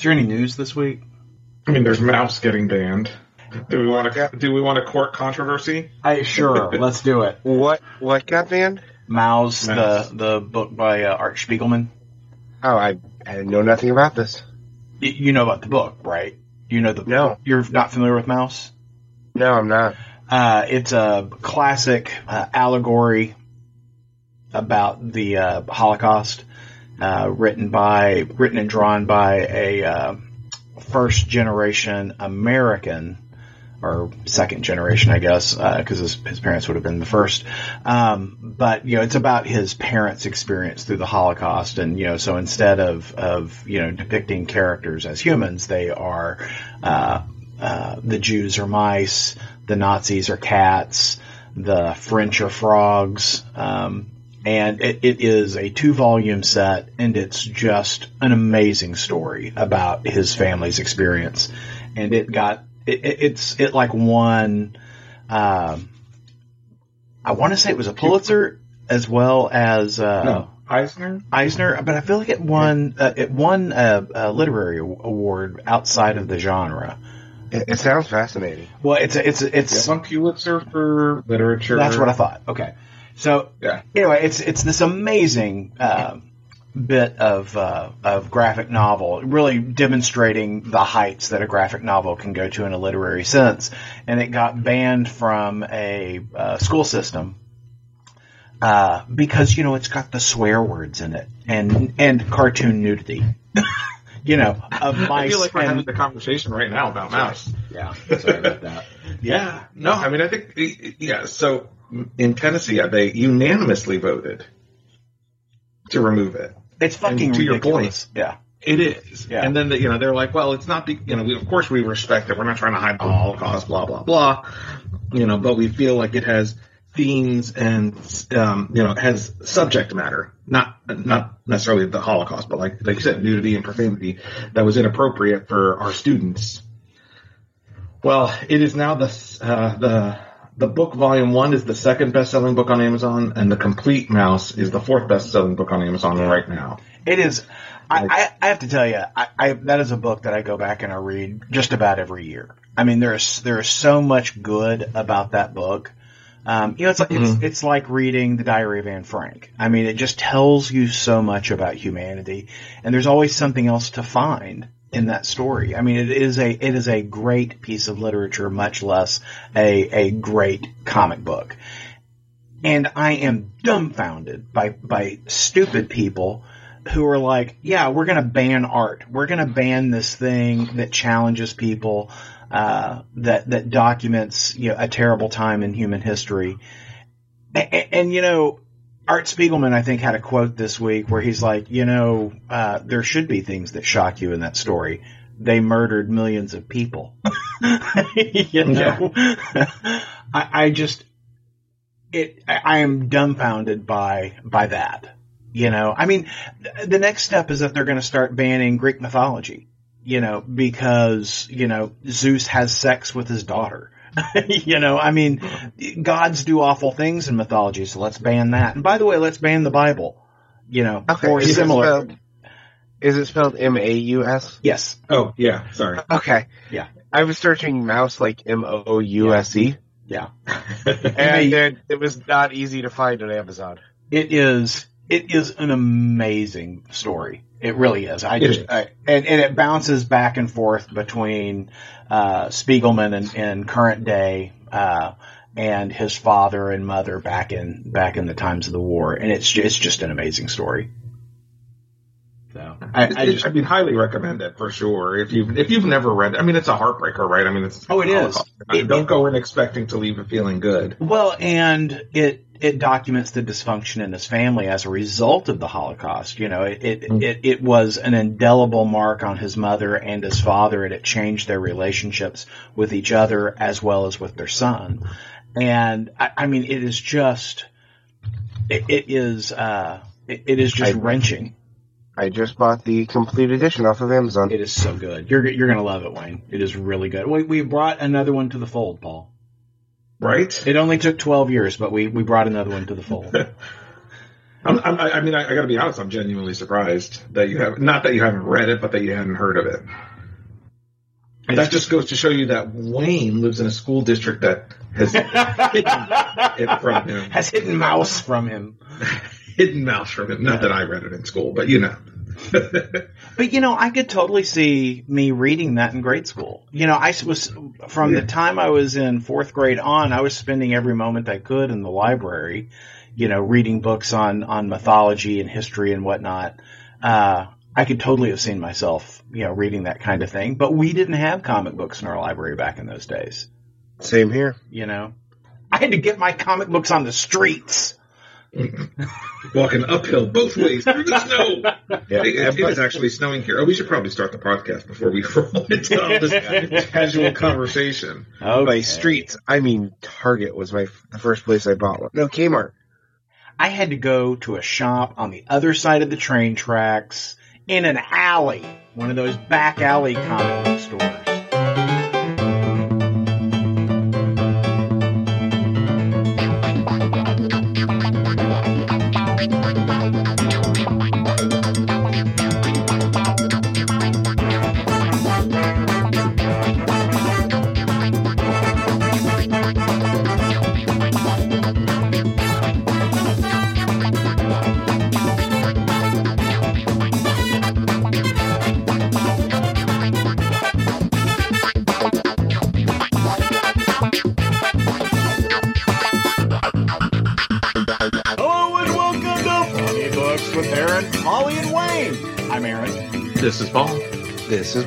Is there any news this week? I mean, there's Maus getting banned. Do we want to? Do we want to court controversy? I sure. let's do it. What what got banned? Maus, Maus. the the book by uh, Art Spiegelman. Oh, I I know nothing about this. Y- you know about the book, right? You know the No. You're not familiar with Maus. No, I'm not. Uh, it's a classic uh, allegory about the uh, Holocaust, uh, written by, written and drawn by a uh, first generation American or second generation, I guess, because his, his parents would have been the first. Um, but you know, it's about his parents' experience through the Holocaust, and you know, so instead of of you know depicting characters as humans, they are uh, uh, the Jews are mice, the Nazis are cats, the French are frogs. Um, and it, it is a two volume set and it's just an amazing story about his family's experience and it got it, it, it's it like won um, i want to say it was a pulitzer as well as uh, No, Eisner. eisner but i feel like it won uh, it won a, a literary award outside of the genre It, sounds fascinating. well it's it's it's It's on Pulitzer for literature. That's what I thought. Okay. So Yeah. anyway, it's it's this amazing uh, bit of uh, of graphic novel, really demonstrating the heights that a graphic novel can go to in a literary sense. And it got banned from a uh, school system uh, because you know it's got the swear words in it and and cartoon nudity. you know, of mice. I feel like we're and, having the conversation right now about Maus. yeah. Sorry about that. Yeah. No, I mean, I think, yeah, so in Tennessee, they unanimously voted to remove it. It's fucking And to your ridiculous. Yeah. It is. Yeah. And then, you know, they're like, well, it's not, be, you know, we, of course we respect it. We're not trying to hide the Holocaust, blah, blah, blah. You know, but we feel like it has themes and, um, you know, has subject matter. Not, not necessarily the Holocaust, but like, like you said, nudity and profanity that was inappropriate for our students. Well, it is now the, uh, the, the book volume one is the second best-selling book on Amazon, and the Complete Maus is the fourth best-selling book on Amazon right now. It is. I, I, I have to tell you, I, I, that is a book that I go back and I read just about every year. I mean, there's there is so much good about that book. Um, you know, it's like it's, it's like reading the Diary of Anne Frank. I mean, it just tells you so much about humanity, and there's always something else to find in that story. I mean, it is a it is a great piece of literature, much less a a great comic book. And I am dumbfounded by by stupid people who are like, yeah, we're going to ban art. We're going to ban this thing that challenges people, uh, that, that documents, you know, a terrible time in human history. And, and, you know, Art Spiegelman, I think, had a quote this week where he's like, you know, uh, there should be things that shock you in that story. They murdered millions of people. you know, I, I just, it, I, am dumbfounded by, by that. You know, I mean, th- the next step is that they're going to start banning Greek mythology, you know, because, you know, Zeus has sex with his daughter. you know, I mean, gods do awful things in mythology, so let's ban that. And by the way, let's ban the Bible, you know, or Is it similar. spelled- Is it spelled M A U S? Yes. Oh, yeah, sorry. Okay. Yeah. I was searching mouse like M O U S E, Yeah. and it, it was not easy to find on Amazon. It is it is an amazing story. It really is. I just. I, and, and it bounces back and forth between uh, Spiegelman and, and current day uh, and his father and mother back in back in the times of the war, and it's ju- it's just an amazing story. So I, I I, just I mean, highly recommend it for sure. If you've if you've never read, I mean, it's a heartbreaker, right? I mean, it's Oh, it is. I mean, It- don't it- go in expecting to leave it feeling good. Well, and it it documents the dysfunction in his family as a result of the Holocaust. You know, it it, Mm. it, it was an indelible mark on his mother and his father, and it changed their relationships with each other as well as with their son. And I, I mean, it is just it, it is uh it, it is just I- wrenching. I just bought the complete edition off of Amazon. It is so good. You're you're gonna love it, Wayne. It is really good. We we brought another one to the fold, Paul. Right? It only took 12 years, but we, we brought another one to the fold. I'm, I'm, i mean, I, I got to be honest. I'm genuinely surprised that you have not that you haven't read it, but that you hadn't heard of it. And that just goes to show you that Wayne lives in a school district that has hidden it from him. Has hidden Maus from him. hidden Maus from him. Not that I read it in school, but you know. But you know, I could totally see me reading that in grade school. You know, I was from the time I was in fourth grade on, I was spending every moment I could in the library. You know, reading books on on mythology and history and whatnot. Uh, I could totally have seen myself, you know, reading that kind of thing. But we didn't have comic books in our library back in those days. Same here. You know, I had to get my comic books on the streets. Walking uphill both ways through the snow. Yeah. It, it is actually snowing here. Oh, we should probably start the podcast before we roll into all this casual conversation. Okay. By streets, I mean Target was my the first place I bought one. No, Kmart. I had to go to a shop on the other side of the train tracks in an alley, one of those back alley comic book stores.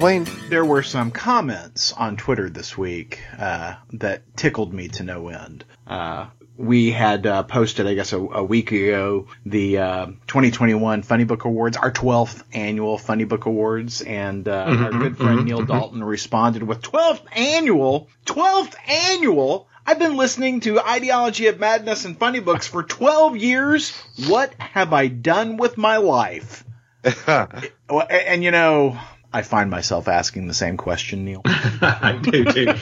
Wayne. There were some comments on Twitter this week uh, that tickled me to no end. Uh, we had uh, posted, I guess, a, a week ago the uh, 2021 Funny Book Awards, our 12th annual Funny Book Awards, and uh, mm-hmm, our good friend mm-hmm, Neil mm-hmm. Dalton responded with 12th annual, 12th annual. I've been listening to Ideology of Madness and Funny Books for 12 years. What have I done with my life? and, and you know, I find myself asking the same question, Neil. I do too.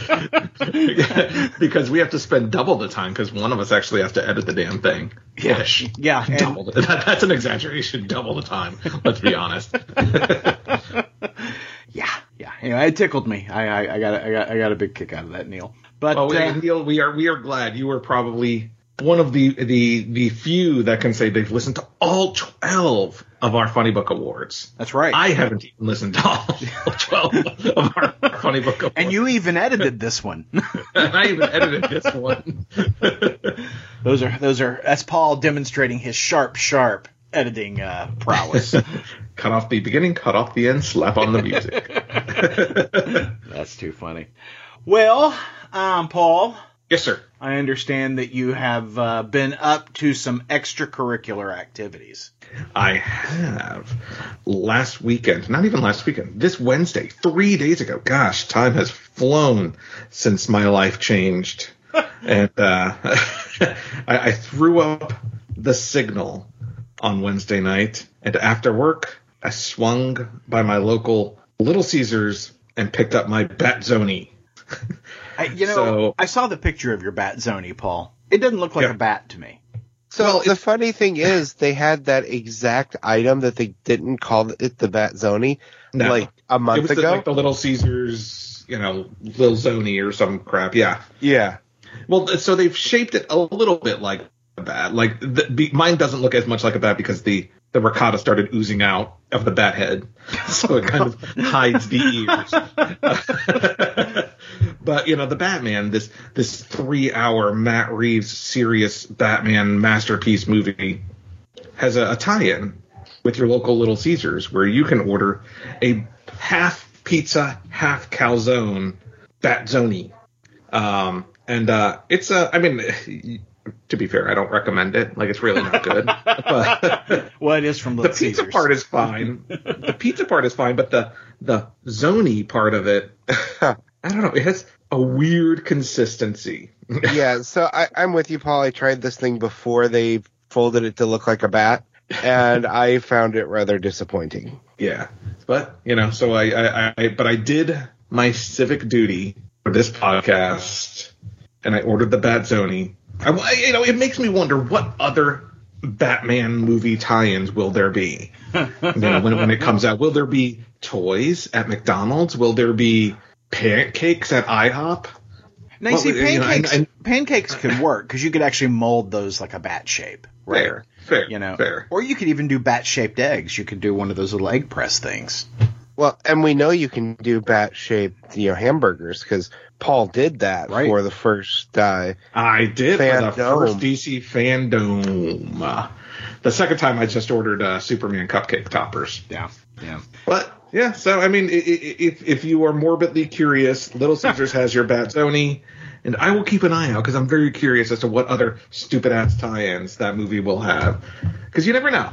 because we have to spend double the time because one of us actually has to edit the damn thing. Yeah. Yeah. Double the, that, that's an exaggeration. Double the time. Let's be honest. yeah. Yeah. Anyway, it tickled me. I, I, I, got, I got, I got a big kick out of that, Neil. But, oh, uh, Neil, we are, we are glad you were probably one of the the the few that can say they've listened to all twelve of our Funny Book Awards. That's right. I haven't even listened to all twelve of our Funny Book Awards. And you even edited this one. I even edited this one. those are those are that's Paul demonstrating his sharp, sharp editing uh, prowess. cut off the beginning, cut off the end, slap on the music. that's too funny. Well, um, Paul. Yes, sir. I understand that you have uh, been up to some extracurricular activities. I have. Last weekend, not even last weekend, this Wednesday, three days ago. Gosh, time has flown since my life changed. and uh, I, I threw up the signal on Wednesday night. And after work, I swung by my local Little Caesars and picked up my Batzoni. I, you know, so, I saw the picture of your Batzoni, Paul. It doesn't look like yeah. a bat to me. So well, the funny thing is, they had that exact item that they didn't call it the Batzoni no. like a month ago. The, like the Little Caesars, you know, Little Zoni or some crap. Yeah. Yeah. Well, so they've shaped it a little bit like a bat. Like the, mine doesn't look as much like a bat because the the ricotta started oozing out of the bat head, so it kind of hides the ears. But you know, the Batman, this this three hour Matt Reeves serious Batman masterpiece movie, has a, a tie-in with your local Little Caesars, where you can order a half pizza, half calzone Batzoni. Um, and uh, it's a, I mean, to be fair, I don't recommend it. Like it's really not good. but well, it is from the pizza Caesars. part is fine. the pizza part is fine, but the the zony part of it, I don't know. It has a weird consistency. yeah, so I, I'm with you, Paul. I tried this thing before they folded it to look like a bat, and I found it rather disappointing. Yeah, but you know, so I, I, I but I did my civic duty for this podcast, and I ordered the Batzoni I, you know, it makes me wonder what other Batman movie tie-ins will there be? you know, when, when it comes out, will there be toys at McDonald's? Will there be pancakes at IHOP? Now you see, pancakes, you know, pancakes could work because you could actually mold those like a bat shape. Right? Fair, fair, you know, fair. Or you could even do bat shaped eggs. You could do one of those little egg press things. Well, and we know you can do bat shaped, you know, hamburgers because Paul did that right. for the first. Uh, I did for the first DC fandom. Uh, the second time, I just ordered uh, Superman cupcake toppers. Yeah, yeah. But yeah, so I mean, if if you are morbidly curious, Little Caesars has your Bat Zoni, and I will keep an eye out because I'm very curious as to what other stupid ass tie-ins that movie will have. Because you never know.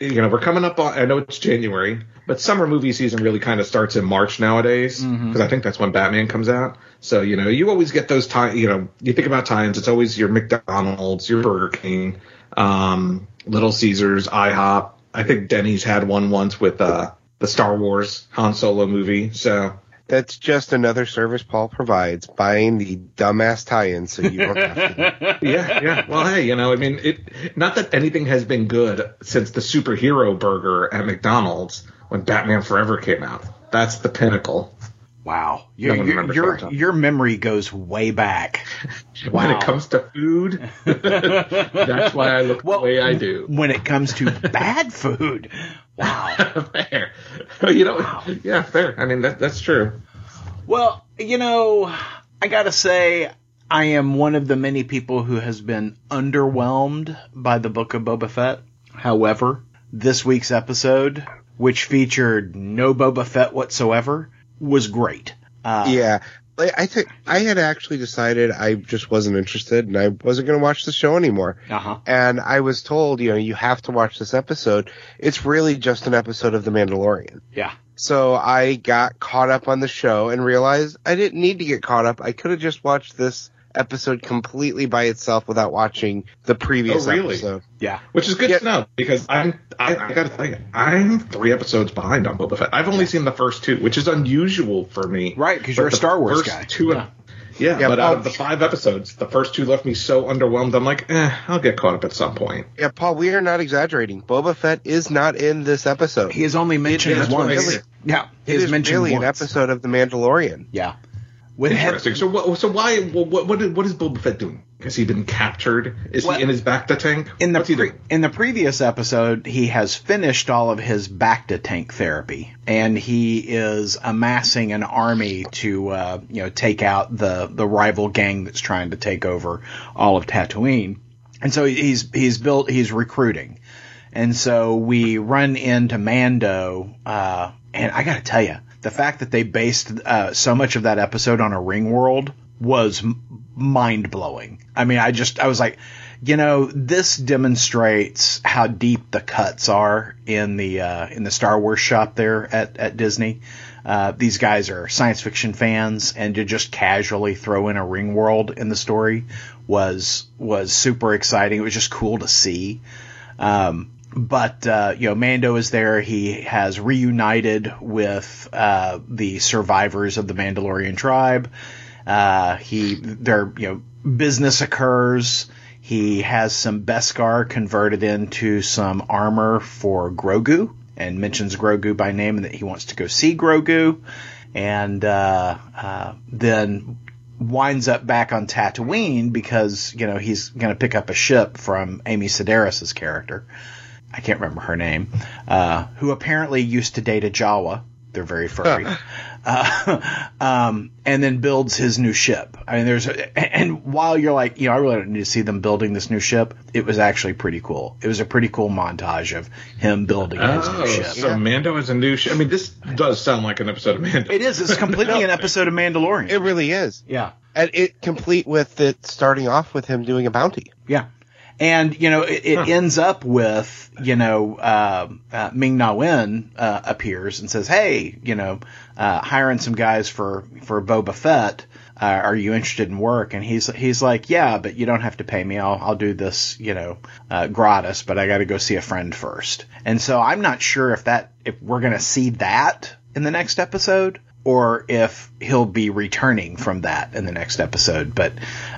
You know, we're coming up on. I know it's January, but summer movie season really kind of starts in March nowadays because mm-hmm. I think that's when Batman comes out. So you know, you always get those tie. You know, you think about tie-ins. It's always your McDonald's, your Burger King, um, Little Caesars, IHOP. I think Denny's had one once with uh, the Star Wars Han Solo movie. So that's just another service Paul provides, buying the dumbass tie-in so you don't have to. yeah, yeah. Well, hey, you know, I mean, it. Not that anything has been good since the superhero burger at McDonald's when Batman Forever came out. That's the pinnacle. Wow, your your your, your, memory goes way back. when it comes to food, that's why I look well, the way I do. When it comes to bad food, wow, fair. You know, wow. yeah, fair. I mean, that that's true. Well, you know, I gotta say, I am one of the many people who has been underwhelmed by the Book of Boba Fett. However, this week's episode, which featured no Boba Fett whatsoever was great. Uh, yeah. I think I had actually decided I just wasn't interested and I wasn't going to watch the show anymore. Uh-huh. And I was told, you know, you have to watch this episode. It's really just an episode of The Mandalorian. Yeah. So I got caught up on the show and realized I didn't need to get caught up. I could have just watched this episode completely by itself without watching the previous oh, really? episode. Yeah, which is good yeah. to know because I'm I, I got to tell you I'm three episodes behind on Boba Fett. I've only seen the first two, which is unusual for me. Right, because you're a Star Wars guy. Two, yeah. Yeah, yeah, but Paul, out of the five episodes, the first two left me so underwhelmed. I'm like, eh, I'll get caught up at some point. Yeah, Paul, we are not exaggerating. Boba Fett is not in this episode. He is only mentioned once. Yeah, he is really once. an episode of The Mandalorian. Yeah, with Interesting. so, what, so why? What, what, what is Boba Fett doing? Has he been captured? Is well, he in his bacta tank? In the pre- in the previous episode, he has finished all of his bacta tank therapy, and he is amassing an army to uh, you know take out the the rival gang that's trying to take over all of Tatooine. And so he's he's built he's recruiting, and so we run into Mando, uh, and I got to tell you the fact that they based uh, so much of that episode on a ring world was m- mind blowing. I mean, I just, I was like, you know, this demonstrates how deep the cuts are in the, uh, in the Star Wars shop there at, at Disney. Uh, these guys are science fiction fans and to just casually throw in a ring world in the story was, was super exciting. It was just cool to see. Um, but uh, you know, Mando is there. He has reunited with uh, the survivors of the Mandalorian tribe. Uh, he, their you know, business occurs. He has some Beskar converted into some armor for Grogu, and mentions Grogu by name, and that he wants to go see Grogu, and uh, uh, then winds up back on Tatooine because you know he's going to pick up a ship from Amy Sedaris' character. I can't remember her name, uh, who apparently used to date a Jawa. They're very furry. uh, um, and then builds his new ship. I mean, there's, a, and while you're like, you know, I really don't need to see them building this new ship, it was actually pretty cool. It was a pretty cool montage of him building oh, his new ship. So yeah. Mando is a new ship. I mean, this does sound like an episode of Mando. It is. It's completely an episode of Mandalorian. It really is. Yeah. And it complete with it starting off with him doing a bounty. Yeah. And, you know, it, it huh. ends up with, you know, uh, uh, Ming Na Wen uh, appears and says, hey, you know, uh, hiring some guys for, for Boba Fett. Uh, are you interested in work? And he's, he's like, yeah, but you don't have to pay me. I'll, I'll do this, you know, uh, gratis, but I got to go see a friend first. And so I'm not sure if that, if we're going to see that in the next episode or if he'll be returning from that in the next episode. But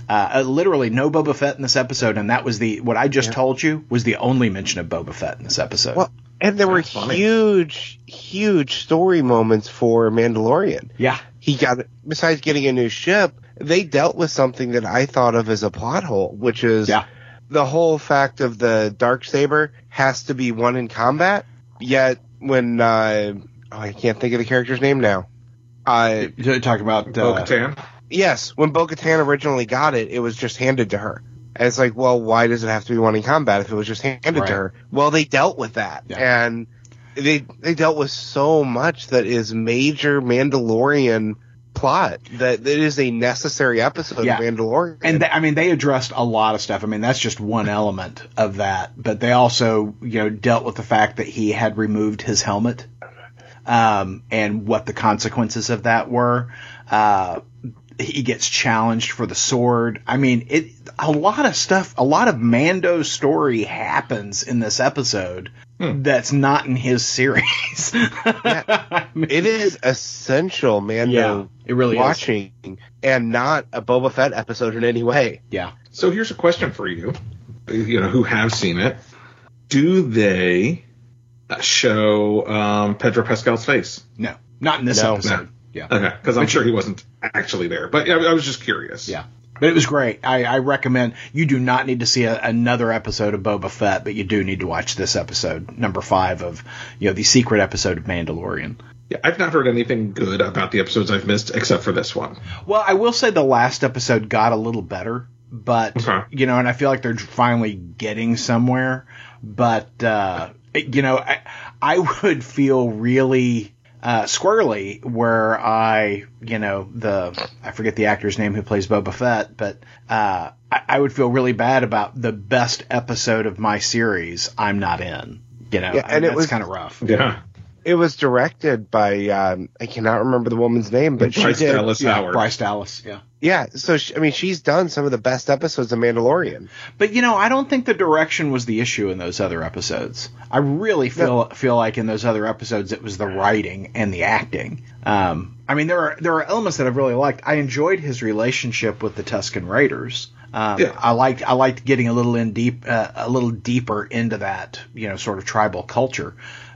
uh, uh literally no Boba Fett in this episode, and that was the what I just yeah. told you was the only mention of Boba Fett in this episode. Well, and there That's were funny. huge, huge story moments for Mandalorian. Yeah, he got besides getting a new ship, they dealt with something that I thought of as a plot hole, which is yeah. the whole fact of the dark saber has to be won in combat. Yet when uh, oh, I can't think of the character's name now You're talking about uh, Bo-Katan? Yes, when Bo-Katan originally got it, it was just handed to her. And it's like, well, why does it have to be won in combat if it was just handed right. to her? Well, they dealt with that, yeah. and they they dealt with so much that is major Mandalorian plot that it is a necessary episode yeah. of Mandalorian. And they, I mean, they addressed a lot of stuff. I mean, that's just one element of that, but they also, you know, dealt with the fact that he had removed his helmet um, and what the consequences of that were. Uh, he gets challenged for the sword. I mean, it a lot of stuff, a lot of Mando's story happens in this episode hmm. that's not in his series. yeah. I mean, it is essential Mando yeah, it really is watching is. and not a Boba Fett episode in any way. Yeah. So here's a question for you, you know, who have seen it. Do they show um, Pedro Pascal's face? No, not in this no. episode. No. Yeah. Okay, because I'm sure he wasn't actually there, but I, I was just curious. Yeah. But it was great. I, I, recommend you do not need to see a, another episode of Boba Fett, but you do need to watch this episode, number five of you know the secret episode of Mandalorian. Yeah, I've not heard anything good about the episodes I've missed except for this one. Well, I will say the last episode got a little better, but okay. you know, and I feel like they're finally getting somewhere. But uh, you know, I, I would feel really uh, squirrely where I, you know, the I forget the actor's name who plays Boba Fett, but uh, I, I, would feel really bad about the best episode of my series I'm not in. You know, yeah, and I, it was kind of rough. Yeah. It was directed by um, I cannot remember the woman's name, but Bryce she did. Dallas yeah, Howard. Bryce Dallas, yeah. Yeah, so she, I mean, she's done some of the best episodes of Mandalorian. But you know, I don't think the direction was the issue in those other episodes. I really feel no. feel like in those other episodes it was the writing and the acting. Um, I mean, there are there are elements that I've really liked. I enjoyed his relationship with the Tusken Raiders. Um, yeah. I liked I liked getting a little in deep uh, a little deeper into that you know sort of tribal culture.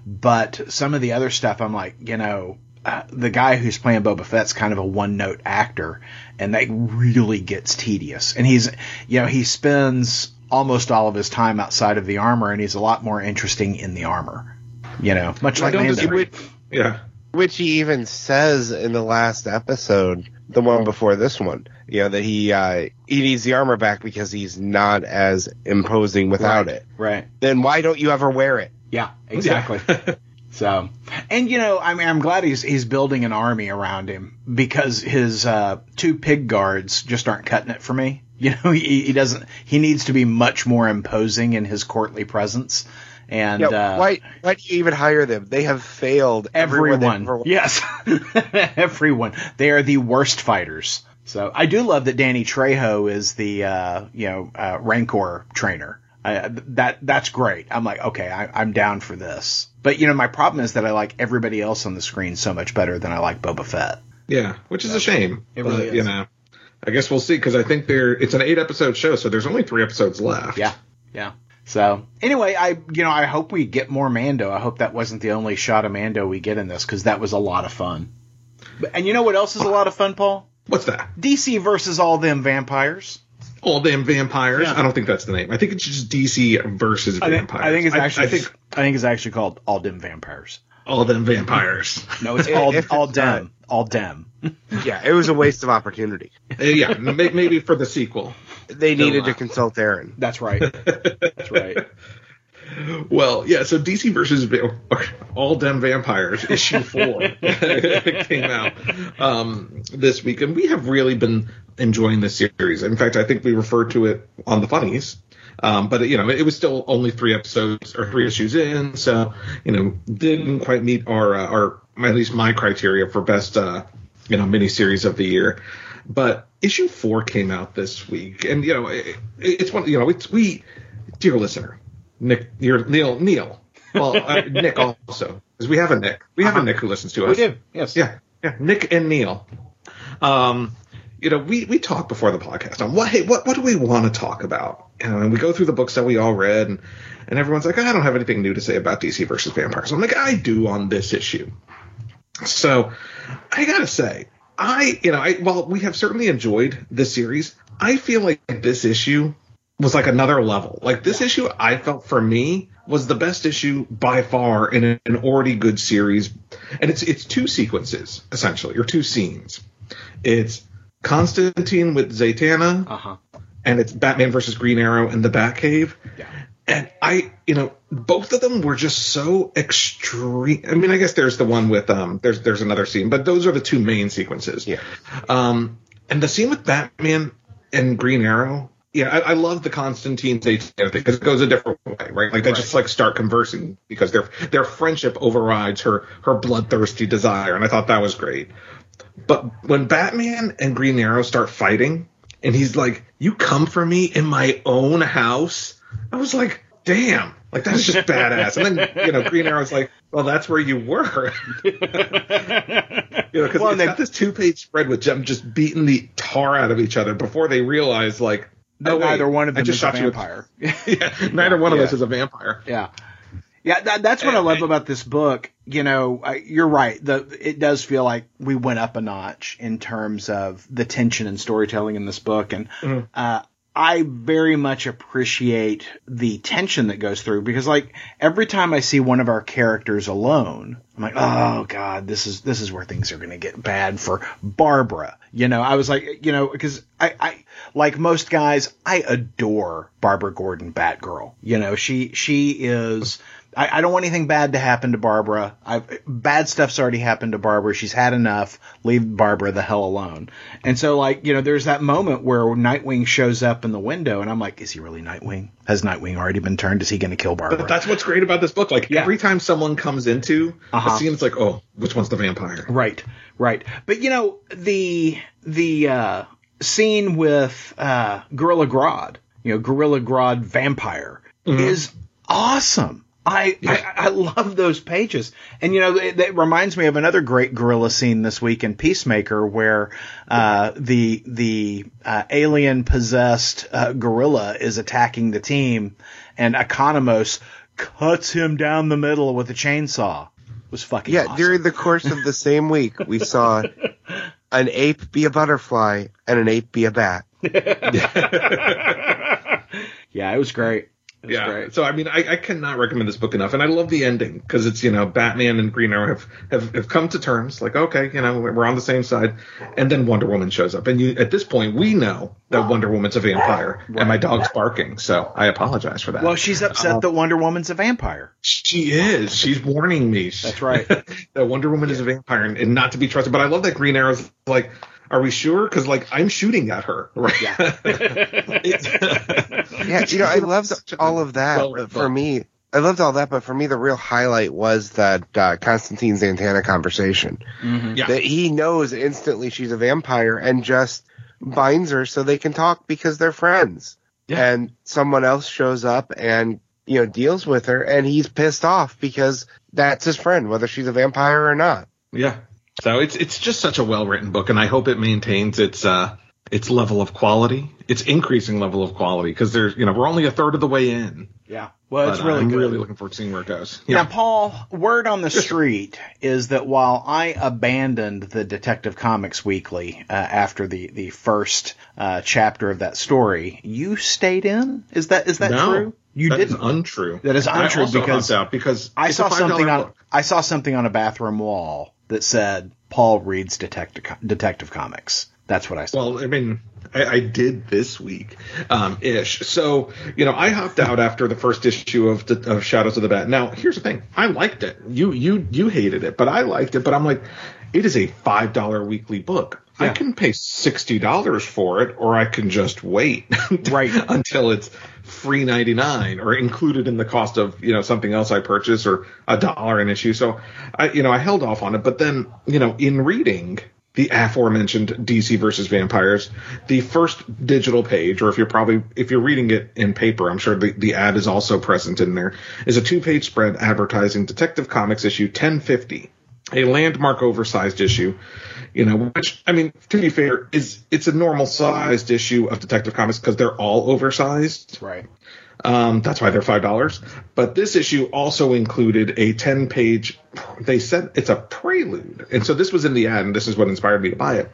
But some of the other stuff, I'm like, you know, uh, the guy who's playing Boba Fett's kind of a one note actor, and that really gets tedious. And he's, you know, he spends almost all of his time outside of the armor, and he's a lot more interesting in the armor. You know, much like Mando. Yeah. Which he even says in the last episode, the one before this one, you know, that he uh, he needs the armor back because he's not as imposing without right. it. Right. Then why don't you ever wear it? Yeah, exactly. So, and you know, I mean, I'm glad he's he's building an army around him because his uh, two pig guards just aren't cutting it for me. You know, he, he doesn't. He needs to be much more imposing in his courtly presence. And yeah, uh, why why do you even hire them? They have failed. Everyone, yes, everyone. They are the worst fighters. So I do love that Danny Trejo is the uh, you know uh, Rancor trainer. I, that that's great. I'm like, okay, I, am down for this. But you know, my problem is that I like everybody else on the screen so much better than I like Boba Fett. Yeah, which is a shame. It really but, is. You know, I guess we'll see because I think there it's an eight episode show, so there's only three episodes left. Yeah, yeah. So anyway, I you know I hope we get more Mando. I hope that wasn't the only shot of Mando we get in this because that was a lot of fun. And you know what else is a lot of fun, Paul? What's that? DC versus all them vampires all damn vampires. Yeah. I don't think that's the name. I think it's just DC versus I think, vampires. I think it's actually. I, I, think I think it's actually called All Dem Vampires. All Dem Vampires. No, it's all all Dem. All Dem. yeah, it was a waste of opportunity. Uh, yeah, maybe for the sequel. They needed to consult Aaron. That's right. That's right. Well, yeah. So DC versus All Dem Vampires issue four came out um, this week, and we have really been enjoying this series. In fact, I think we referred to it on the funnies. Um, but you know, it was still only three episodes or three issues in, so you know, didn't quite meet our uh, our at least my criteria for best uh, you know miniseries of the year. But issue four came out this week, and you know, it, it's one you know, it's we, dear listener, Nick, you're Neil, Neil. Well, uh, Nick also, because we have a Nick. We have uh-huh. a Nick who listens to us. We do. Yes. Yeah. Yeah, Nick and Neil. Um, you know, we, we talked before the podcast on what hey, what what do we want to talk about? You know, and we go through the books that we all read, and and everyone's like, I don't have anything new to say about DC versus vampires. I'm like, I do on this issue. So, I gotta say, I you know, I while we have certainly enjoyed this series, I feel like this issue was like another level. Like this issue, I felt for me was the best issue by far in an already good series, and it's it's two sequences essentially, or two scenes. It's Constantine with Zatanna, uh-huh. and it's Batman versus Green Arrow in the Batcave. Yeah. And I, you know, both of them were just so extreme. I mean, I guess there's the one with um, there's there's another scene, but those are the two main sequences. Yeah. Um, and the scene with Batman and Green Arrow, yeah, I, I love the Constantine thing because it goes a different way, right? Like they right. just like start conversing because their their friendship overrides her her bloodthirsty desire, and I thought that was great. But when Batman and Green Arrow start fighting, and he's like, "You come for me in my own house," I was like, "Damn!" Like that's just badass. And then you know, Green Arrow's like, "Well, that's where you were." you know, because well, they got this two-page spread with them just beating the tar out of each other before they realize, like, no, oh, neither one of them is a vampire. yeah, neither one of yeah. us is a vampire. Yeah. Yeah, that, that's what I love about this book. You know, I, you're right. The it does feel like we went up a notch in terms of the tension and storytelling in this book, and mm-hmm. uh, I very much appreciate the tension that goes through because, like, every time I see one of our characters alone, I'm like, oh god, this is this is where things are going to get bad for Barbara. You know, I was like, you know, because I, I like most guys, I adore Barbara Gordon, Batgirl. You know, she she is I, I, don't want anything bad to happen to Barbara. I, bad stuff's already happened to Barbara. She's had enough. Leave Barbara the hell alone. And so, like, you know, there's that moment where Nightwing shows up in the window, and I'm like, is he really Nightwing? Has Nightwing already been turned? Is he going to kill Barbara? But that's what's great about this book. Like, yeah. every time someone comes into uh-huh. a scene, it's like, oh, which one's the vampire? Right, right. But, you know, the, the, uh, scene with, uh, Gorilla Grodd, you know, Gorilla Grodd vampire mm-hmm. is awesome I, I, I love those pages, and you know it, it, reminds me of another great gorilla scene this week in Peacemaker, where uh, the the uh, alien possessed uh, gorilla is attacking the team, and Economos cuts him down the middle with a chainsaw. It was fucking yeah. Awesome. During the course of the same week, we saw an ape be a butterfly and an ape be a bat. yeah, it was great yeah. Great. So I mean, I, I cannot recommend this book enough, and I love the ending because it's you know Batman and Green Arrow have, have have come to terms, like okay, you know we're on the same side, and then Wonder Woman shows up, and you at this point we know that Wonder Woman's a vampire, right. and my dog's barking, so I apologize for that. Well, she's upset uh, that Wonder Woman's a vampire. She is. She's warning me. That's right. that Wonder Woman yeah. is a vampire and, and not to be trusted. But I love that Green Arrow's like are we sure? Because like I'm shooting at her, right? Yeah. yeah, you know, I loved all of that. Well, for me, I loved all that, but for me, the real highlight was that uh, Constantine Zatanna conversation. Mm-hmm. Yeah. That he knows instantly she's a vampire and just binds her so they can talk because they're friends. Yeah. And someone else shows up and you know deals with her, and he's pissed off because that's his friend, whether she's a vampire or not. Yeah. So it's it's just such a well written book, and I hope it maintains its uh its level of quality, its increasing level of quality, because there's you know we're only a third of the way in. Yeah, well, it's really I'm good. really looking forward to seeing where it goes. Yeah. Now, Paul, word on the street is that while I abandoned the Detective Comics Weekly uh, after the the first uh, chapter of that story, you stayed in. Is that is that no, true? You did untrue. That is untrue because because I saw something on book. I saw something on a bathroom wall that said Paul reads detective detective comics. That's what I said. Well, I mean, I, I did this week, um, ish. So, you know, I hopped out after the first issue of, of Shadows of the Bat. Now, here's the thing: I liked it. You you you hated it, but I liked it. But I'm like, it is a five dollar weekly book. Yeah. I can pay sixty dollars for it, or I can just wait right until it's free 99 or included in the cost of, you know, something else I purchase or a dollar an issue. So I, you know, I held off on it, but then, you know, in reading the aforementioned DC versus vampires, the first digital page, or if you're probably, if you're reading it in paper, I'm sure the, the ad is also present in there, is a two page spread advertising Detective Comics issue 1050 a landmark oversized issue, you know, which I mean, to be fair, is it's a normal sized issue of Detective Comics because they're all oversized. Right. Um, that's why they're five dollars. But this issue also included a ten page. They said it's a prelude, and so this was in the ad, and this is what inspired me to buy it.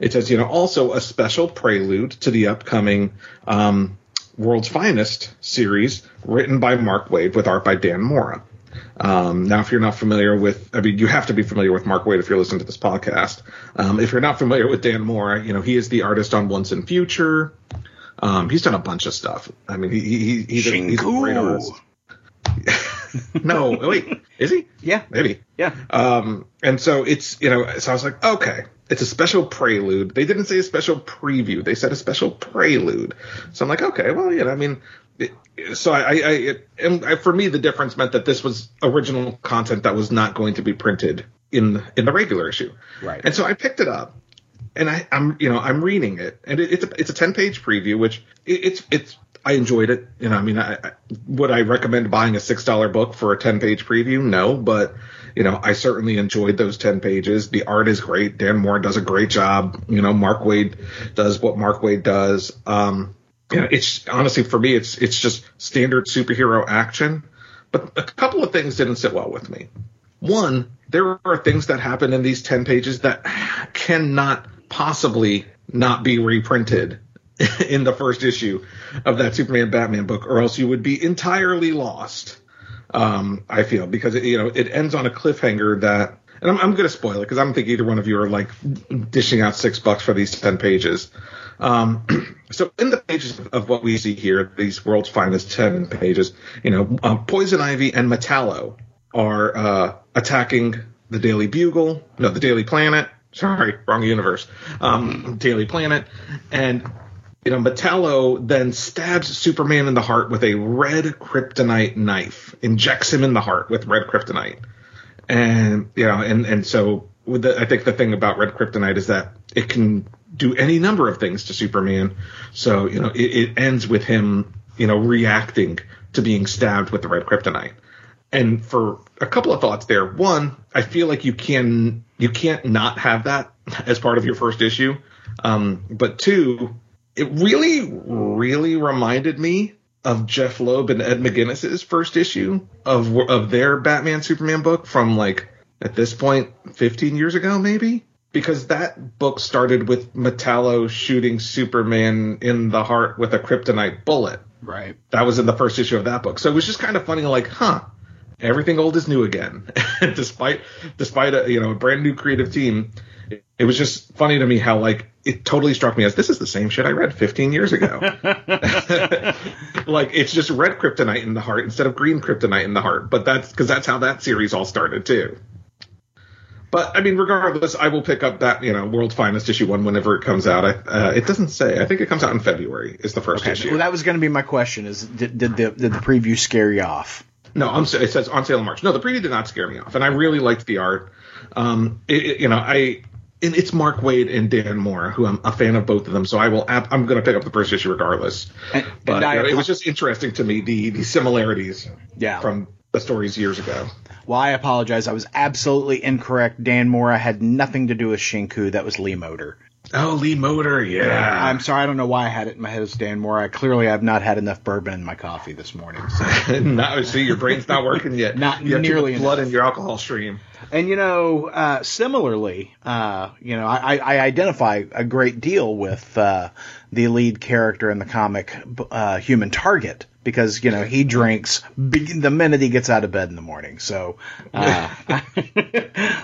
It says, you know, also a special prelude to the upcoming um, World's Finest series, written by Mark Waid with art by Dan Mora. Um, now, if you're not familiar with, I mean, you have to be familiar with Mark Waid if you're listening to this podcast. Um, if you're not familiar with Dan Moore, you know, he is the artist on Once in Future. Um, he's done a bunch of stuff. I mean, he, he, he's, a, he's a great artist. no, wait, is he? Yeah, maybe. Yeah. Um, and so it's you know, so I was like, okay, it's a special prelude. They didn't say a special preview. They said a special prelude. So I'm like, okay, well, you know, I mean, so I, I, and I, for me, the difference meant that this was original content that was not going to be printed in in the regular issue. Right. And so I picked it up, and I, I'm you know I'm reading it, and it, it's a, it's a ten page preview, which it, it's it's I enjoyed it. You know, I mean, I, I, would I recommend buying a six dollar book for a ten page preview? No, but you know, I certainly enjoyed those ten pages. The art is great. Dan Moore does a great job. You know, Mark Waid does what Mark Waid does. Um, know, it's honestly for me, it's it's just standard superhero action. But a couple of things didn't sit well with me. One, there are things that happen in these ten pages that cannot possibly not be reprinted in the first issue of that Superman Batman book, or else you would be entirely lost. Um, I feel because it, you know it ends on a cliffhanger that, and I'm, I'm going to spoil it because I don't think either one of you are like dishing out six bucks for these ten pages. Um, so in the pages of what we see here, these world's finest ten pages, you know, uh, Poison Ivy and Metallo are uh, attacking the Daily Bugle, no, the Daily Planet. Sorry, wrong universe. Um, Daily Planet, and you know, Metallo then stabs Superman in the heart with a red kryptonite knife, injects him in the heart with red kryptonite. And, you know, and, and so the, I think the thing about red kryptonite is that it can do any number of things to Superman. So, you know, it, it ends with him, you know, reacting to being stabbed with the red kryptonite. And for a couple of thoughts there. One, I feel like you can, you can't not have that as part of your first issue. Um, but two, it really, really reminded me of Jeph Loeb and Ed McGuinness's first issue of of their Batman Superman book from like at this point 15 years ago maybe because that book started with Metallo shooting Superman in the heart with a kryptonite bullet. Right. That was in the first issue of that book. So it was just kind of funny like, huh, everything old is new again. despite despite a, you know, a brand new creative team, it was just funny to me how like it totally struck me as this is the same shit I read 15 years ago. like it's just red kryptonite in the heart instead of green kryptonite in the heart. But that's because that's how that series all started too. But I mean, regardless, I will pick up that you know World's Finest issue one whenever it comes out. I, uh, it doesn't say. I think it comes out in February. Is the first okay. issue. Well, that was going to be my question: is did, did the did the preview scare you off? No, I'm, it says on sale in March. No, the preview did not scare me off, and I really liked the art. Um, it, it, you know, I and it's Mark Waid and Dan Moore, who I'm a fan of both of them. So I will. I'm going to pick up the first issue regardless. And, but and I, you know, it was just interesting to me the the similarities. Yeah. From the stories years ago. Well, I apologize. I was absolutely incorrect. Dan Mora had nothing to do with Shinku. That was Lee Moder. Oh, Lee Moder, yeah. I'm sorry. I don't know why I had it in my head as Dan Mora. I clearly have not had enough bourbon in my coffee this morning. So. no, see, your brain's not working yet. not you nearly blood in your alcohol stream. And you know, uh, similarly, uh, you know, I, I, identify a great deal with uh, the lead character in the comic, uh, Human Target, because you know he drinks the minute he gets out of bed in the morning. So uh,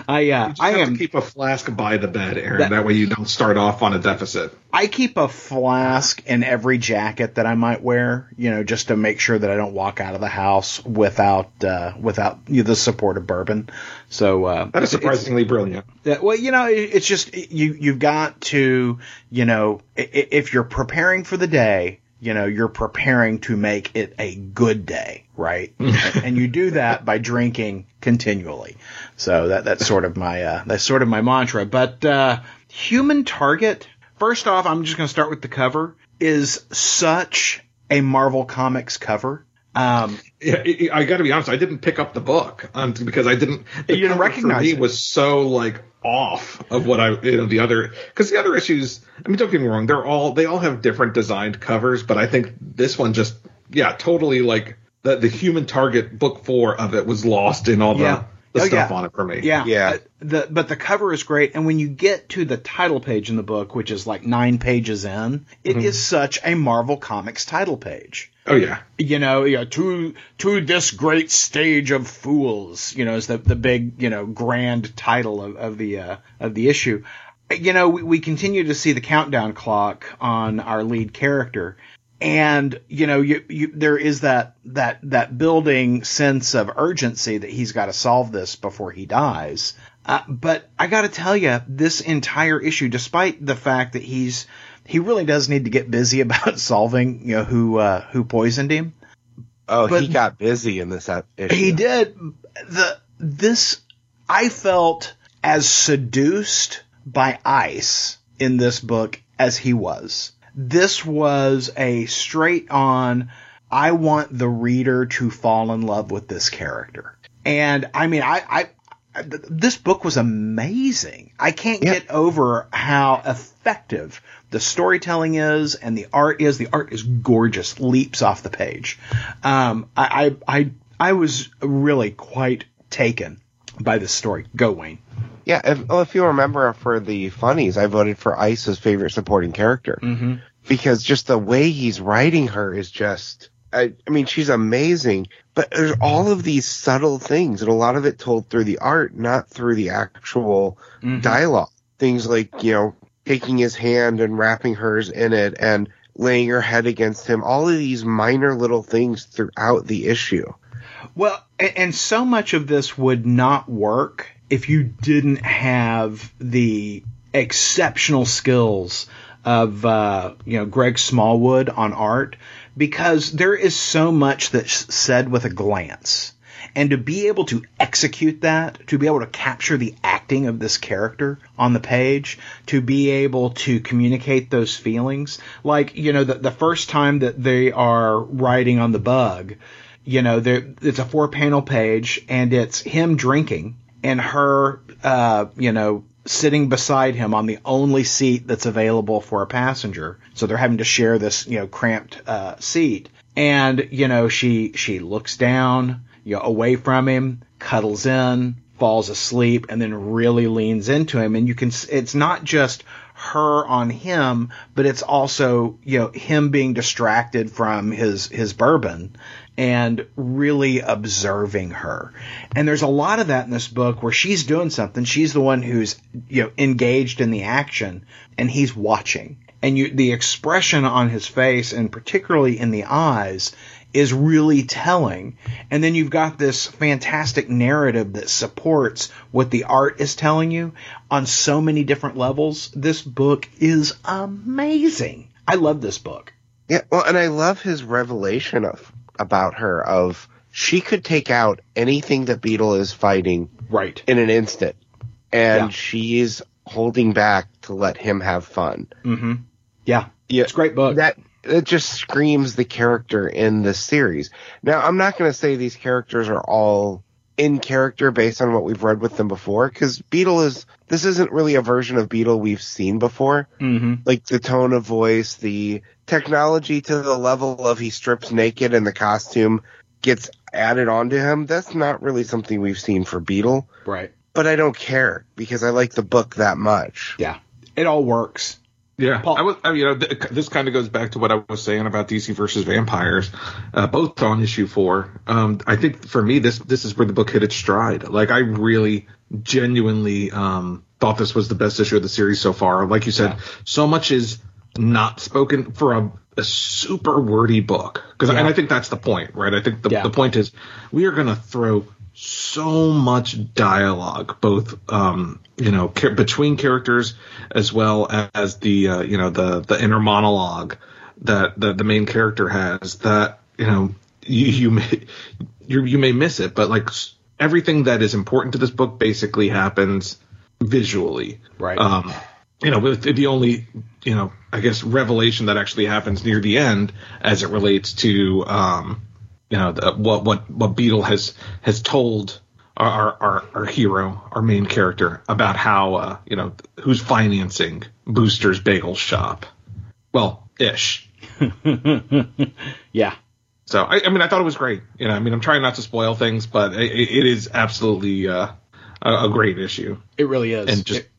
I uh, I am keep a flask by the bed, Aaron. That, that, way you don't start off on a deficit. I keep a flask in every jacket that I might wear, you know, just to make sure that I don't walk out of the house without uh, without you know, the support of bourbon. So uh, that is surprisingly brilliant. well, you know, it's just you you've got to you know if you're preparing for the day you know, you're preparing to make it a good day, right? and you do that by drinking continually. So that that's sort of my uh, that's sort of my mantra. But uh, Human Target. First off, I'm just going to start with the cover. Is such a Marvel Comics cover. Um, yeah, I got to be honest. I didn't pick up the book um, because I didn't. The you didn't recognize for me it. was so like off of what I you know the other because the other issues. I mean, don't get me wrong. They're all they all have different designed covers, but I think this one just yeah totally like the the human target book four of it was lost in all the. Yeah. The Oh, stuff yeah. on it for me. Yeah, Yeah. Uh, The but the cover is great, and when you get to the title page in the book, which is like nine pages in, it is such a Marvel Comics title page. Oh yeah. You know, know, to to this great stage of fools. You know, is the the big you know grand title of, of the uh, of the issue. You know, we, we continue to see the countdown clock on our lead character, and you know, you, you there is that that that building sense of urgency that he's got to solve this before he dies. Uh, but I got to tell you, this entire issue, despite the fact that he's he really does need to get busy about solving, you know, who uh, who poisoned him. Oh, But- he got busy in this issue. He did the this. I felt as seduced by ice in this book as he was. This was a straight on. I want the reader to fall in love with this character, and I mean, I, I this book was amazing. I can't Yeah. get over how effective the storytelling is and the art is. The art is gorgeous, leaps off the page. Um, I, I, I, I was really quite taken by this story. Go Wayne. Yeah, if, well, if you remember for the funnies, I voted for Ice's favorite supporting character Mm-hmm. because just the way he's writing her is just. I, I mean, she's amazing, but there's all of these subtle things, and a lot of it told through the art, not through the actual Mhm. dialogue. Things like you know taking his hand and wrapping hers in it, and laying her head against him. All of these minor little things throughout the issue. Well, and, and so much of this would not work if you didn't have the exceptional skills of uh, you know Greg Smallwood on art, because there is so much that's said with a glance. And to be able to execute that, to be able to capture the acting of this character on the page, to be able to communicate those feelings, like, you know, the, the first time that they are writing on the bug, you know, there it's a four panel page and it's him drinking and her, uh, you know, sitting beside him on the only seat that's available for a passenger. So they're having to share this, you know, cramped uh, seat. And you know, she she looks down, you know, away from him, cuddles in, falls asleep, and then really leans into him. And you can, it's not just her on him, but it's also you know him being distracted from his his bourbon and really observing her. And there's a lot of that in this book where she's doing something. She's the one who's, you know, engaged in the action and he's watching. And you, the expression on his face and particularly in the eyes is really telling. And then you've got this fantastic narrative that supports what the art is telling you on so many different levels. This book is amazing. I love this book. Yeah, well, and I love his revelation of about her of she could take out anything that Beetle is fighting Right. in an instant, and Yeah. she's holding back to let him have fun. Mm-hmm. Yeah. Yeah, It's a great book. that it just screams the character in this series. Now, I'm not going to say these characters are all in character based on what we've read with them before, because Beetle is this isn't really a version of Beetle we've seen before. mm-hmm. like the tone of voice, the technology to the level of he strips naked and the costume gets added onto him. That's not really something we've seen for Beetle, Right. but I don't care because I like the book that much. Yeah. It all works. Yeah, Paul- I was. I, you know, th- this kind of goes back to what I was saying about DC versus vampires, uh, both on issue four. Um, I think for me, this this is where the book hit its stride. Like, I really, genuinely um, thought this was the best issue of the series so far. Like you said, so much is not spoken for a, a super wordy book. Because, Yeah. and I think that's the point, right? I think the Yeah. the point is we are going to throw so much dialogue, both um, you know ca- between characters as well as the uh, you know the the inner monologue that the, the main character has. That you know you you may you you may miss it, but like everything that is important to this book basically happens visually. Right. Um, you know, with the only, you know, I guess revelation that actually happens near the end as it relates to, um, you know the, what what what Beetle has has told our, our our hero, our main character, about how uh, you know who's financing Booster's Bagel Shop. Well, ish. yeah. So I, I, mean, I thought it was great. You know, I mean, I'm trying not to spoil things, but it, it is absolutely uh, a, a, great issue. It really is. And just it,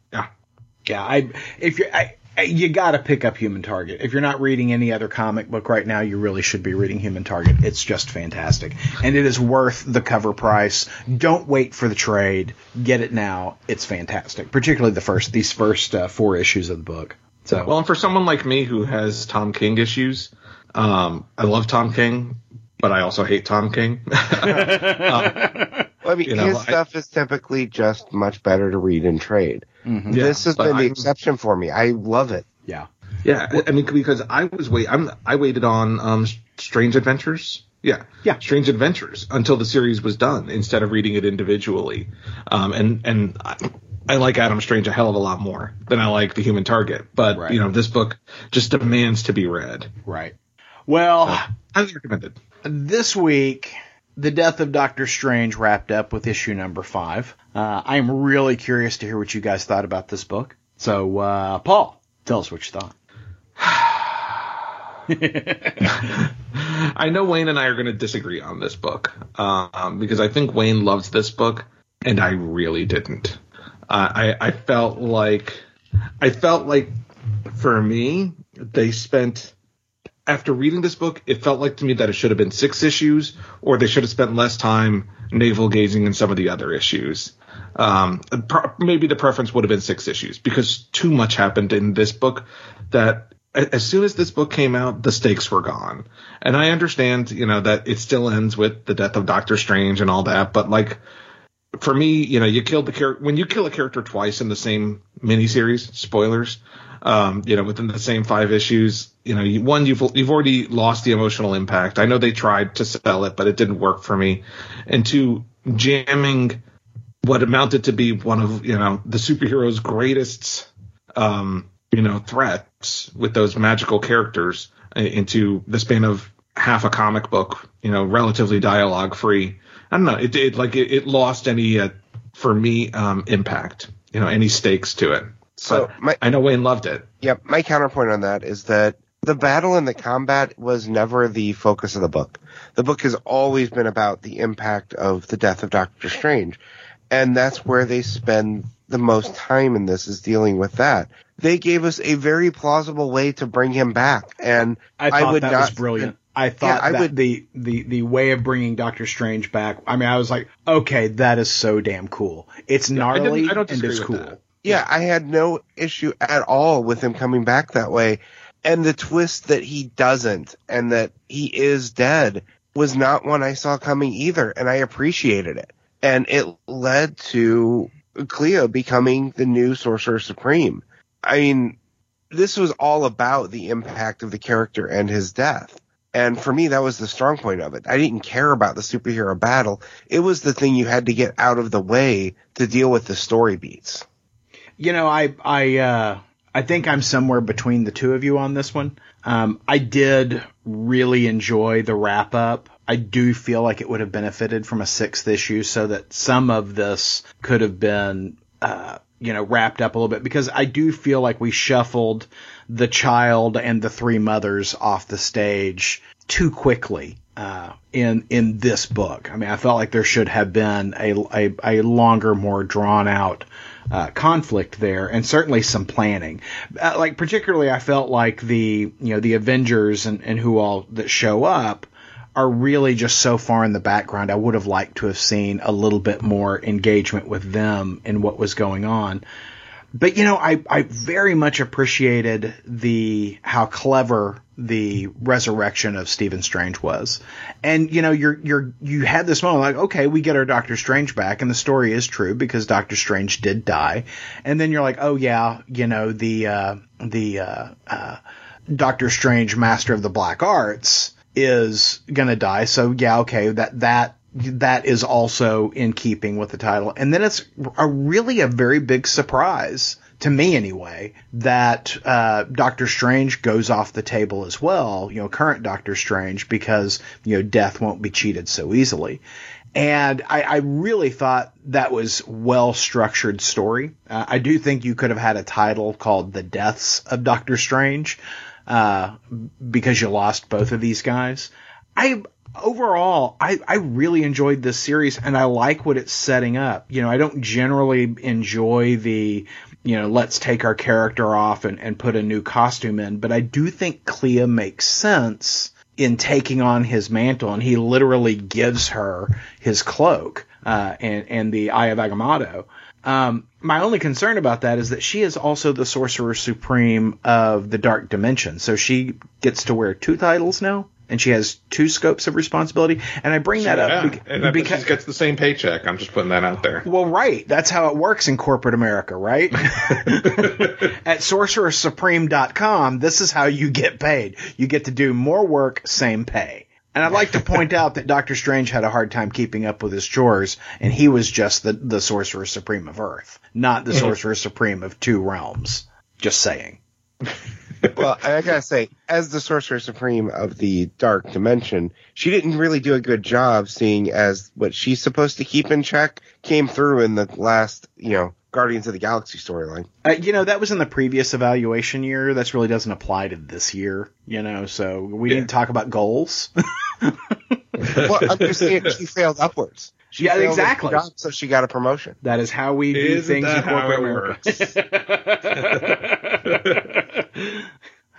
yeah. I if you I, you got to pick up Human Target. If you're not reading any other comic book right now, you really should be reading Human Target. It's just fantastic, and it is worth the cover price. Don't wait for the trade. Get it now. It's fantastic, particularly the first these first uh, four issues of the book. So well, and for someone like me who has Tom King issues, um, I love Tom King, but I also hate Tom King. um, I mean, you know, his stuff is typically just much better to read and trade. Mm-hmm. Yeah, this has been the I'm, exception for me. I love it. Yeah. Yeah, I mean, because I was wait, I'm I waited on um, Strange Adventures. Yeah, yeah, Strange Adventures until the series was done instead of reading it individually. Um, and and I, I, like Adam Strange a hell of a lot more than I like The Human Target. But right. you know, this book just demands to be read. Right. Well, so, highly recommended. This week, the death of Doctor Strange wrapped up with issue number five. Uh, I am really curious to hear what you guys thought about this book. So, uh, Paul, tell us what you thought. I know Wayne and I are going to disagree on this book um, because I think Wayne loves this book and I really didn't. Uh, I, I felt like I felt like for me they spent after reading this book, it felt like to me that it should have been six issues, or they should have spent less time navel gazing in some of the other issues. Um, maybe the preference would have been six issues because too much happened in this book that as soon as this book came out, the stakes were gone. And I understand, you know, that it still ends with the death of Doctor Strange and all that, but like, for me, you know, you killed the character when you kill a character twice in the same miniseries. Spoilers, um, you know, within the same five issues. You know, you, one, you've you've already lost the emotional impact. I know they tried to sell it, but it didn't work for me. And two, jamming what amounted to be one of you know the superhero's greatest, um, you know, threats with those magical characters into the span of half a comic book. You know, relatively dialogue free. I don't know. It, it like it, it lost any uh, for me um, impact. You know, any stakes to it. So my, I know Wayne loved it. Yep. My counterpoint on that is that the battle and the combat was never the focus of the book. The book has always been about the impact of the death of Doctor Strange. And that's where they spend the most time in this is dealing with that. They gave us a very plausible way to bring him back. And I, I would that not, was brilliant. I thought yeah, I would, the, the, the way of bringing Doctor Strange back, I mean, I was like, okay, that is so damn cool. It's gnarly I I and it's cool. That. Yeah, I had no issue at all with him coming back that way. And the twist that he doesn't and that he is dead was not one I saw coming either. And I appreciated it. And it led to Clea becoming the new Sorcerer Supreme. I mean, this was all about the impact of the character and his death. And for me, that was the strong point of it. I didn't care about the superhero battle. It was the thing you had to get out of the way to deal with the story beats. You know, I I uh, I think I'm somewhere between the two of you on this one. Um, I did really enjoy the wrap up. I do feel like it would have benefited from a sixth issue so that some of this could have been, uh, you know, wrapped up a little bit because I do feel like we shuffled the child and the three mothers off the stage too quickly. Uh, in in this book, I mean, I felt like there should have been a a, a longer, more drawn out uh, conflict there, and certainly some planning. Uh, like particularly, I felt like the you know the Avengers and, and who all that show up are really just so far in the background. I would have liked to have seen a little bit more engagement with them in what was going on but you know, I, I very much appreciated the how clever the resurrection of Stephen Strange was. And you know, you're you're you had this moment like, okay, we get our Doctor Strange back and the story is true because Doctor Strange did die. And then you're like, oh yeah, you know, the uh the uh, uh Doctor Strange Master of the Black Arts is to die. So yeah, okay, that that that is also in keeping with the title. And then it's a really a very big surprise to me anyway, that uh, Doctor Strange goes off the table as well. You know, current Doctor Strange because you know death won't be cheated so easily. And I, I really thought that was well structured story. Uh, I do think you could have had a title called "The Deaths of Doctor Strange," uh, because you lost both of these guys. I overall, I, I really enjoyed this series and I like what it's setting up. You know, I don't generally enjoy the, you know, let's take our character off and, and put a new costume in, but I do think Clea makes sense in taking on his mantle and he literally gives her his cloak, uh, and, and the Eye of Agamotto. Um, my only concern about that is that she is also the Sorcerer Supreme of the Dark Dimension, so she gets to wear two titles now and she has two scopes of responsibility. And I bring that yeah, up because she gets the same paycheck. I'm just putting that out there. Well, right. That's how it works in corporate America, right? At sorcerersupreme.com, this is how you get paid. You get to do more work, same pay. And I'd like to point out that Doctor Strange had a hard time keeping up with his chores, and he was just the, the Sorcerer Supreme of Earth, not the mm-hmm. Sorcerer Supreme of two realms. Just saying well, I gotta say, as the Sorcerer Supreme of the Dark Dimension, she didn't really do a good job seeing as what she's supposed to keep in check came through in the last, you know, Guardians of the Galaxy storyline. Uh, you know, that was in the previous evaluation year. That really doesn't apply to this year, you know, so we yeah. to talk about goals. well, I'm just saying she failed upwards. She yeah, exactly. Job, so she got a promotion. That is how we do Isn't things in corporate America.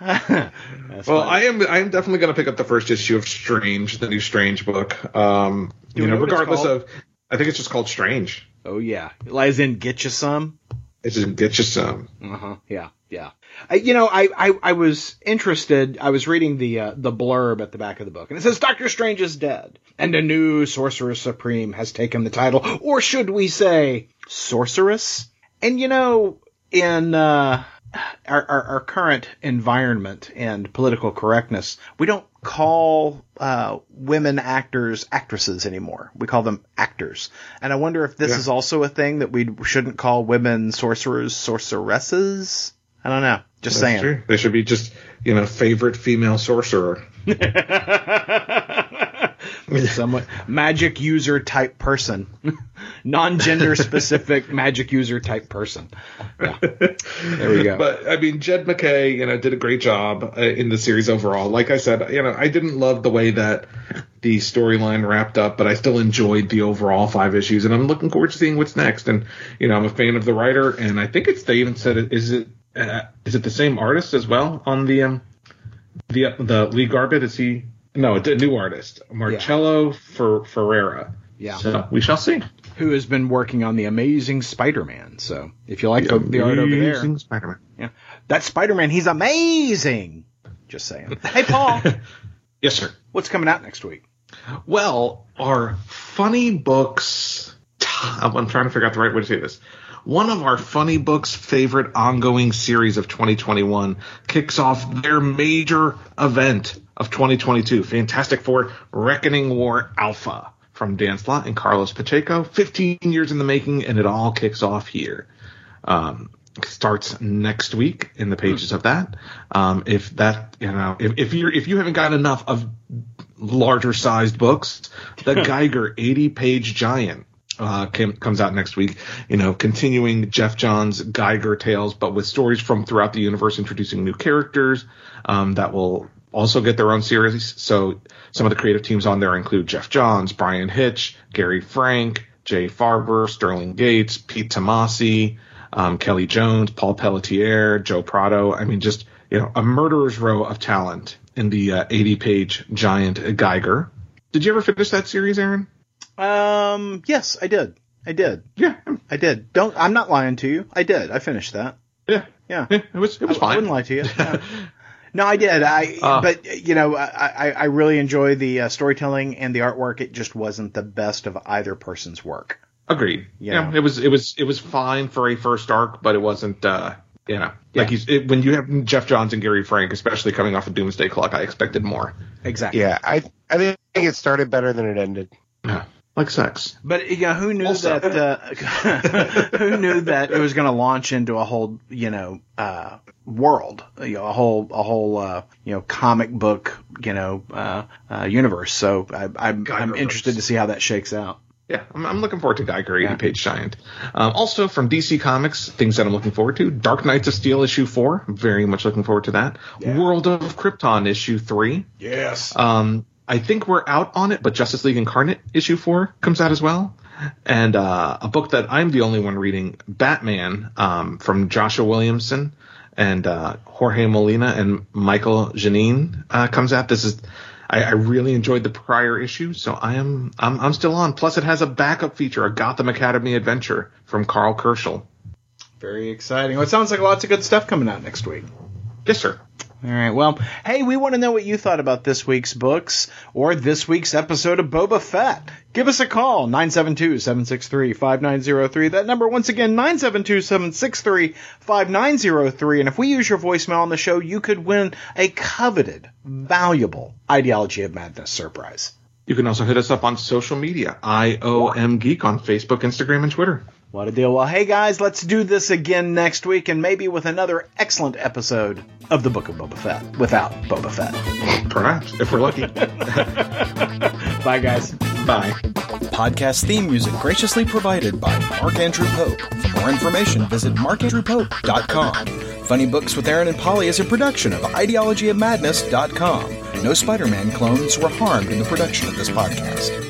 well, funny. I am. I am definitely going to pick up the first issue of Strange, the new Strange book. Um, you know, know regardless of, I think it's just called Strange. Oh yeah, lies in get you some. It's just get you some. Uh huh. Yeah. Yeah. I, you know, I, I, I was interested. I was reading the uh, the blurb at the back of the book, and it says Doctor Strange is dead, and a new Sorcerer Supreme has taken the title, or should we say, Sorceress? And you know, in uh, our, our, our current environment and political correctness, we don't call uh, women actors actresses anymore. We call them actors. And I wonder if this yeah. is also a thing that we shouldn't call women sorcerers sorceresses. I don't know. Just That's saying. True. They should be just, you know, favorite female sorcerer. Somewhat magic user type person, non-gender specific magic user type person. Yeah. There we go. But I mean, Jed MacKay, you know, did a great job uh, in the series overall. Like I said, you know, I didn't love the way that the storyline wrapped up, but I still enjoyed the overall five issues, and I'm looking forward to seeing what's next. And you know, I'm a fan of the writer, and I think it's they even said it is it uh, is it the same artist as well on the um the the Lee Garbett? Is he? No, it's a new artist, Marcelo yeah. Fer, Ferreira. Yeah. So we shall see. Who has been working on the Amazing Spider-Man? So if you like the, the art over there, Amazing Spider-Man. Yeah, that Spider-Man, he's amazing. Just saying. hey, Paul. yes, sir. What's coming out next week? Well, our funny books. I'm trying to figure out the right way to say this one of our funny books favorite ongoing series of 2021 kicks off their major event of 2022 fantastic four reckoning war alpha from dan slott and carlos pacheco. 15 years in the making and it all kicks off here. Um, starts next week in the pages of that. Um, if that you know if, if you're if you haven't got enough of larger sized books the geiger 80 page giant uh, came, comes out next week. You know, continuing Geoff Johns' Geiger tales, but with stories from throughout the universe, introducing new characters um, that will also get their own series. So some of the creative teams on there include Jeff Johns, Bryan Hitch, Gary Frank, Jay Faerber, Sterling Gates, Pete Tomasi, um, Kelly Jones, Paul Pelletier, Joe Prado. I mean, just you know, a murderer's row of talent in the uh, 80-page giant Geiger. Did you ever finish that series, Aaron? Um, yes, I did. I did. Yeah, I did. Don't. I'm not lying to you. I did. I finished that. Yeah, yeah. yeah it was. It was I, fine. I wouldn't lie to you. Yeah. no, I did. I. Uh, but you know, I I really enjoy the uh, storytelling and the artwork. It just wasn't the best of either person's work. Agreed. You yeah, know? it was. It was. It was fine for a first arc, but it wasn't. uh you know, yeah. like he's it, when you have Geoff Johns and Gary Frank, especially coming off of Doomsday Clock, I expected more. Exactly. Yeah, I I think it started better than it ended. Yeah. Like sex. But yeah, who knew also. that? Uh, who knew that it was going to launch into a whole, you know, uh, world, you know, a whole, a whole, uh, you know, comic book, you know, uh, uh, universe. So I, am I'm, I'm interested to see how that shakes out. Yeah, I'm, I'm looking forward to Geiger 80 page giant. Um, also from DC Comics, things that I'm looking forward to: Dark Knights of Steel issue four. Very much looking forward to that. Yeah. World of Krypton issue three. Yes. Um, I think we're out on it, but Justice League Incarnate issue four comes out as well. And uh, a book that I'm the only one reading, Batman, um, from Joshua Williamson and uh, Jorge Molina and Michael Giannini uh, comes out. This is I, I, really enjoyed the prior issue, so I am I'm, I'm still on. Plus, it has a backup feature, a Gotham Academy adventure from Karl Kerschl. Very exciting. Well, it sounds like lots of good stuff coming out next week. Yes, sir. All right. Well, hey, we want to know what you thought about this week's books or this week's episode of Boba Fett. Give us a call, 972-763-5903. That number, once again, 972-763-5903. And if we use your voicemail on the show, you could win a coveted, valuable Ideology of Madness surprise. You can also hit us up on social media, IOM Geek on Facebook, Instagram, and Twitter. What a deal. Well, hey guys, let's do this again next week and maybe with another excellent episode of the Book of Boba Fett without Boba Fett. Perhaps, if we're lucky. Bye, guys. Bye. Podcast theme music graciously provided by Mark Andrew Pope. For more information, visit markandrewpope.com. Funny Books with Aaron and Polly is a production of ideologyofmadness.com. No Spider Man clones were harmed in the production of this podcast.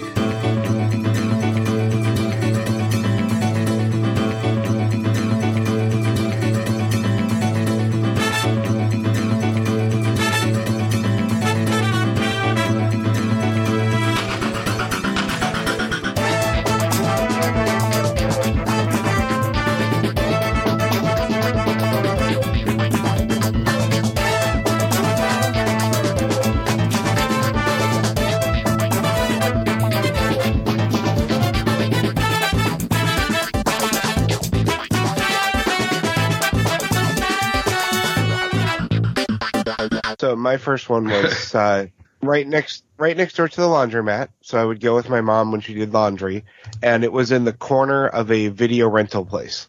My first one was uh, right next right next door to the laundromat. So I would go with my mom when she did laundry, and it was in the corner of a video rental place.